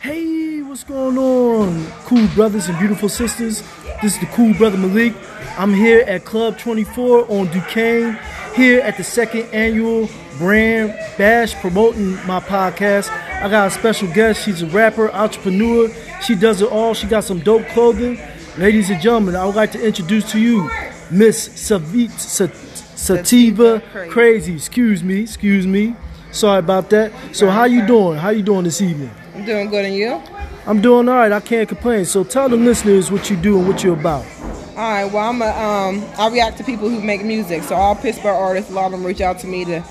Hey, what's going on, cool brothers and beautiful sisters? This is the cool brother Malik. I'm here at Club 24 on Duquesne, here at the second annual Brand Bash promoting my podcast. I got a special guest. She's a rapper, entrepreneur. She does it all. She got some dope clothing. Ladies and gentlemen, I would like to introduce to you Miss Savit Sativa Crazii. Crazy. Excuse me, excuse me. Sorry about that. So how you doing? How you doing this evening? I'm doing good, and you? I'm doing all right. I can't complain. So tell the listeners what you do and what you're about. All right. Well, I'm a, um, I react to people who make music. So all Pittsburgh artists, a lot of them reach out to me to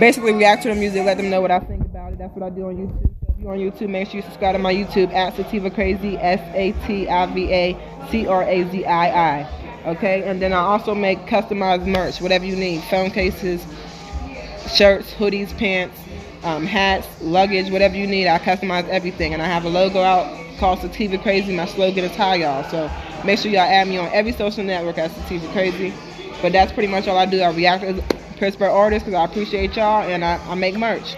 basically react to the music, let them know what I think about it. That's what I do on YouTube. So if you're on YouTube, make sure you subscribe to my YouTube at Sativa Crazii, S A T I V A C R A Z I I. Okay. And then I also make customized merch, whatever you need, phone cases, shirts, hoodies, pants, um, hats, luggage, whatever you need. I customize everything, and I have a logo out called Sativa Crazii. My slogan is "Hi y'all." So make sure y'all add me on every social network at Sativa Crazii. But that's pretty much all I do. I react to Pittsburgh artists because I appreciate y'all, and I, I make merch.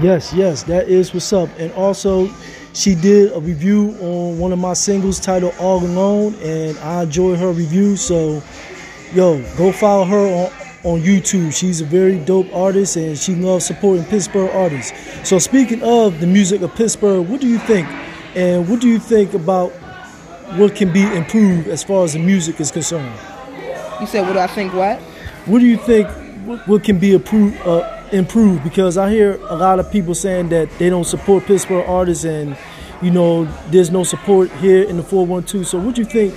Yes, yes, that is what's up. And also, she did a review on one of my singles titled All Alone, and I enjoyed her review. So, yo, go follow her on, on YouTube. She's a very dope artist, and she loves supporting Pittsburgh artists. So, speaking of the music of Pittsburgh, what do you think? And what do you think about what can be improved as far as the music is concerned? You said, what do I think? What? What do you think? What, can be improved? Uh, improved because I hear a lot of people saying that they don't support Pittsburgh artists, and you know, there's no support here in the 412. So, what do you think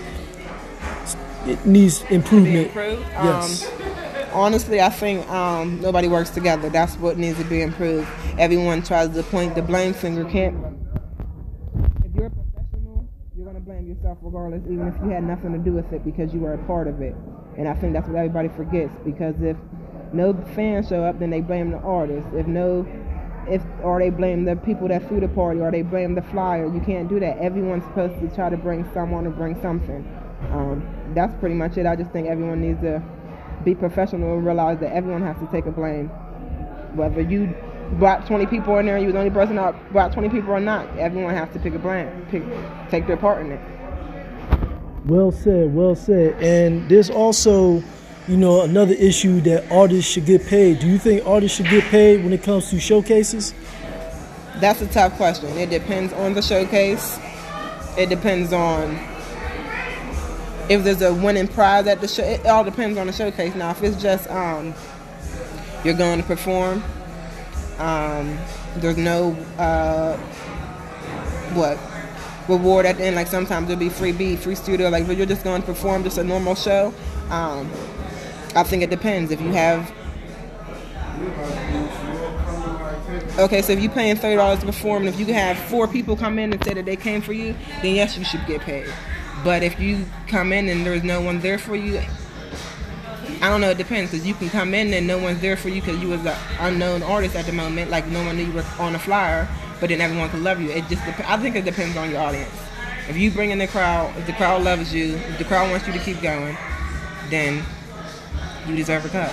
it needs improvement? improved? Yes. Um, honestly, I think um, nobody works together. That's what needs to be improved. Everyone tries to point the blame finger. Can't. If you're a professional, you're gonna blame yourself regardless, even if you had nothing to do with it because you were a part of it. And I think that's what everybody forgets because if no fans show up, then they blame the artist. If no, if or they blame the people that threw the party, or they blame the flyer. You can't do that. Everyone's supposed to try to bring someone or bring something. Um, that's pretty much it. I just think everyone needs to be professional and realize that everyone has to take a blame. Whether you brought 20 people in there, you were the only person that brought 20 people or not, everyone has to pick a blame, pick, take their part in it. Well said, well said. And there's also, you know, another issue that artists should get paid. Do you think artists should get paid when it comes to showcases? That's a tough question. It depends on the showcase. It depends on if there's a winning prize at the show. It all depends on the showcase. Now, if it's just um, you're going to perform, um, there's no uh, what reward at the end. Like sometimes there'll be free beat, free studio. Like if you're just going to perform just a normal show, um, I think it depends. If you have Okay, so if you're paying thirty dollars to perform, and if you have four people come in and say that they came for you, then yes, you should get paid. But if you come in and there's no one there for you, I don't know. It depends because you can come in and no one's there for you because you was an unknown artist at the moment, like no one knew you were on a flyer, but then everyone could love you. It just dep- I think it depends on your audience. If you bring in the crowd, if the crowd loves you, if the crowd wants you to keep going, then you deserve a cut.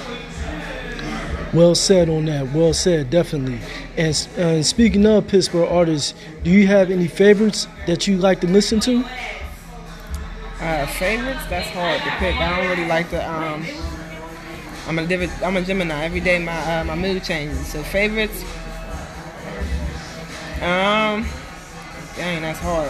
Well said on that. Well said, definitely. And uh, speaking of Pittsburgh artists, do you have any favorites that you like to listen to? Uh, favorites? That's hard to pick. I don't really like the. Um, I'm a divi- I'm a Gemini. Every day my uh, my mood changes. So favorites. Um, dang, that's hard.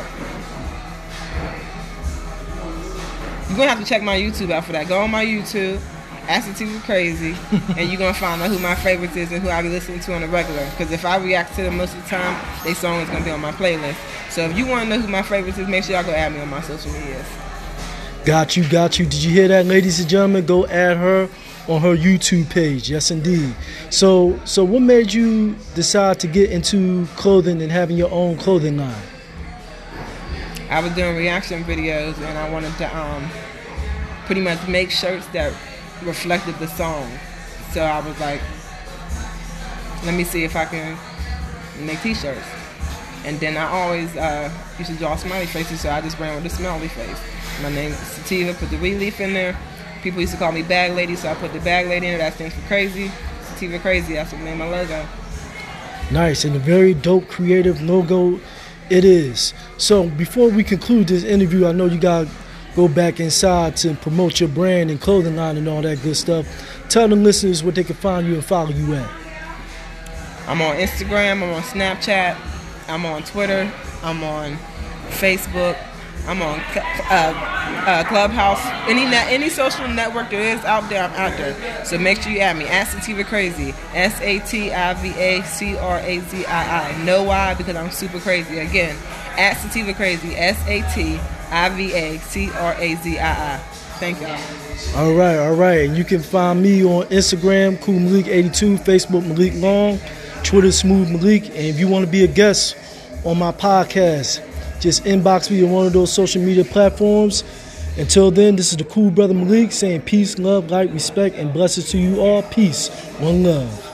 You're gonna have to check my YouTube out for that. Go on my YouTube, at Sativa Crazii, and you're gonna find out who my favorites is and who I be listening to on the regular. Because if I react to them most of the time, they song is gonna be on my playlist. So if you want to know who my favorites is, make sure y'all go add me on my social medias. Got you, got you. Did you hear that, ladies and gentlemen? Go add her on her YouTube page. Yes, indeed. So, so what made you decide to get into clothing and having your own clothing line? I was doing reaction videos and I wanted to um, pretty much make shirts that reflected the song. So I was like, let me see if I can make t-shirts. And then I always uh, used to draw smiley faces, so I just ran with the smiley face. My name is Sativa, put the relief in there. People used to call me Bag Lady, so I put the Bag Lady in there. That stands for crazy. Sativa Crazii, that's what made my logo. Nice and a very dope creative logo. It is. So before we conclude this interview, I know you got go back inside to promote your brand and clothing line and all that good stuff. Tell the listeners where they can find you and follow you at. I'm on Instagram. I'm on Snapchat. I'm on Twitter. I'm on Facebook. I'm on uh, uh, Clubhouse. Any net, any social network there is out there, I'm out there. So make sure you add me. At Sativa Crazii. S A T I V A C R A Z I I. Know why? Because I'm super crazy. Again, at Sativa Crazii. S A T I V A C R A Z I I. Thank y'all. All right, all right. And you can find me on Instagram, Cool Malik82, Facebook Malik Long, Twitter Smooth Malik. And if you want to be a guest on my podcast, just inbox me on one of those social media platforms. Until then, this is the cool brother Malik saying peace, love, light, respect, and blessings to you all. Peace. One love.